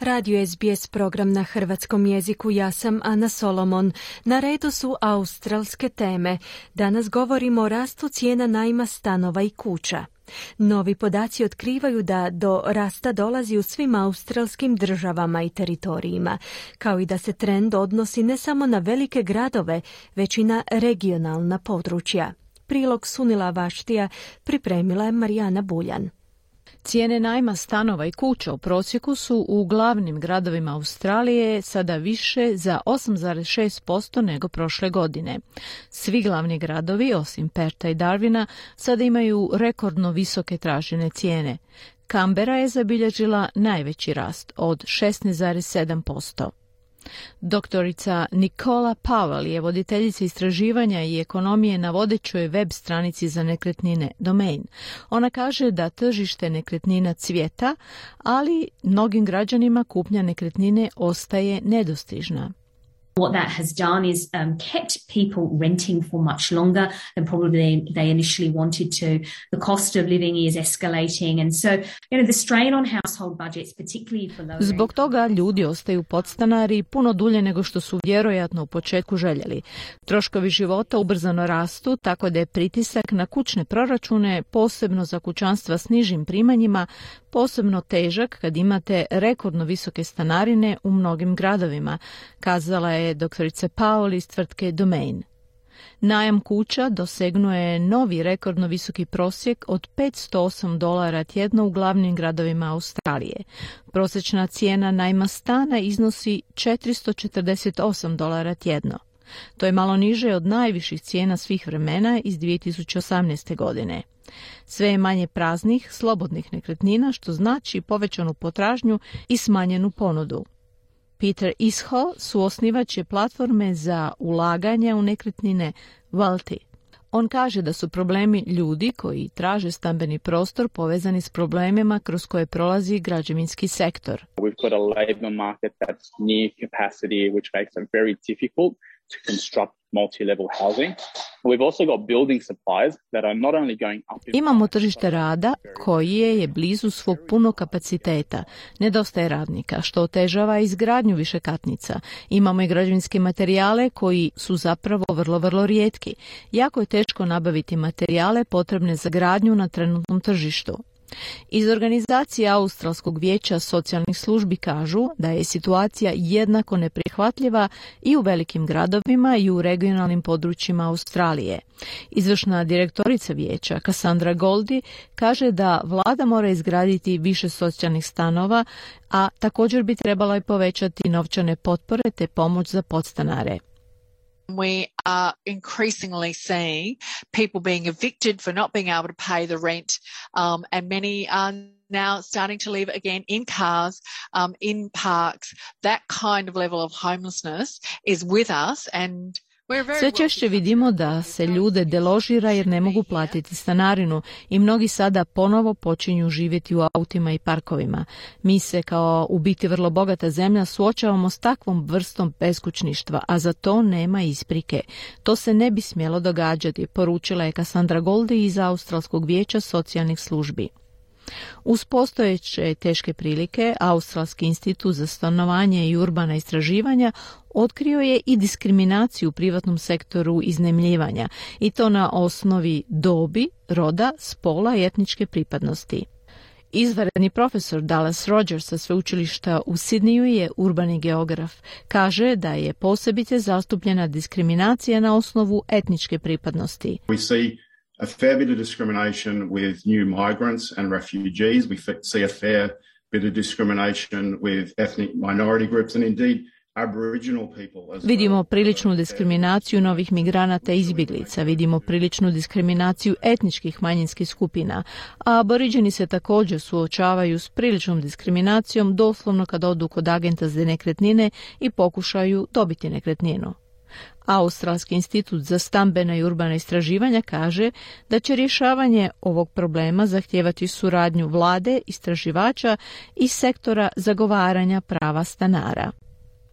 Radio SBS program na hrvatskom jeziku. Ja sam Ana Solomon. Na redu su australske teme. Danas govorimo o rastu cijena najma stanova i kuća. Novi podaci otkrivaju da do rasta dolazi u svim australskim državama i teritorijima, kao i da se trend odnosi ne samo na velike gradove, već i na regionalna područja. Prilog Sunila Vaštija pripremila je Marijana Buljan. Cijene najma stanova i kuća u prosjeku su u glavnim gradovima Australije sada više za 8,6% nego prošle godine. Svi glavni gradovi, osim Perta i Darwina, sada imaju rekordno visoke tražene cijene. Kambera je zabilježila najveći rast od 16,7%. Doktorica Nikola Pavel je voditeljica istraživanja i ekonomije na vodećoj web stranici za nekretnine Domain. Ona kaže da tržište nekretnina cvjeta, ali mnogim građanima kupnja nekretnine ostaje nedostižna. What that has done is um, kept people renting for much longer than probably they initially wanted to. The cost of living is escalating and so, you know, the strain on household budgets, particularly for low Zbog toga ljudi ostaju podstanari puno dulje nego što su vjerojatno u početku željeli. Troškovi života ubrzano rastu, tako da je pritisak na kućne proračune, posebno za kućanstva s nižim primanjima, posebno težak kad imate rekordno visoke stanarine u mnogim gradovima, kazala je doktorica Paul iz tvrtke Domain. Najam kuća dosegnuo je novi rekordno visoki prosjek od 508 dolara tjedno u glavnim gradovima Australije. Prosječna cijena najma stana iznosi 448 dolara tjedno. To je malo niže od najviših cijena svih vremena iz 2018. godine. Sve je manje praznih, slobodnih nekretnina, što znači povećanu potražnju i smanjenu ponudu. Peter Isho, suosnivač je platforme za ulaganje u nekretnine Valti. On kaže da su problemi ljudi koji traže stambeni prostor povezani s problemima kroz koje prolazi građevinski sektor. We've labor market that's near capacity, which makes it very difficult multi-level housing. We've also got building supplies that are not only going up Imamo tržište rada koje je blizu svog punog kapaciteta. Nedostaje radnika, što otežava izgradnju višekatnica. Imamo i građevinske materijale koji su zapravo vrlo, vrlo rijetki. Jako je teško nabaviti materijale potrebne za gradnju na trenutnom tržištu. Iz organizacije Australskog vijeća socijalnih službi kažu da je situacija jednako neprihvatljiva i u velikim gradovima i u regionalnim područjima Australije. Izvršna direktorica vijeća Cassandra Goldi kaže da vlada mora izgraditi više socijalnih stanova, a također bi trebala i povećati novčane potpore te pomoć za podstanare. We are increasingly seeing people being evicted for not being able to pay the rent, um, and many are now starting to live again in cars, um, in parks. That kind of level of homelessness is with us, and Sve češće vidimo da se ljude deložira jer ne mogu platiti stanarinu i mnogi sada ponovo počinju živjeti u autima i parkovima. Mi se kao u biti vrlo bogata zemlja suočavamo s takvom vrstom beskućništva, a za to nema isprike. To se ne bi smjelo događati, poručila je Cassandra Goldi iz Australskog vijeća socijalnih službi. Uz postojeće teške prilike, Australski institut za stanovanje i urbana istraživanja otkrio je i diskriminaciju u privatnom sektoru iznemljivanja i to na osnovi dobi, roda, spola i etničke pripadnosti. Izvanredni profesor Dallas Rogers sa sveučilišta u Sidniju je urbani geograf. Kaže da je posebice zastupljena diskriminacija na osnovu etničke pripadnosti. A fair bit of discrimination with new migrants and refugees. We see a fair bit of discrimination with ethnic minority groups and indeed Vidimo priličnu diskriminaciju novih migranata i izbjeglica, vidimo priličnu diskriminaciju etničkih manjinskih skupina, a aboriđeni se također suočavaju s priličnom diskriminacijom doslovno kad odu kod agenta za nekretnine i pokušaju dobiti nekretninu. Australski institut za stambena i urbana istraživanja kaže da će rješavanje ovog problema zahtijevati suradnju vlade, istraživača i sektora zagovaranja prava stanara.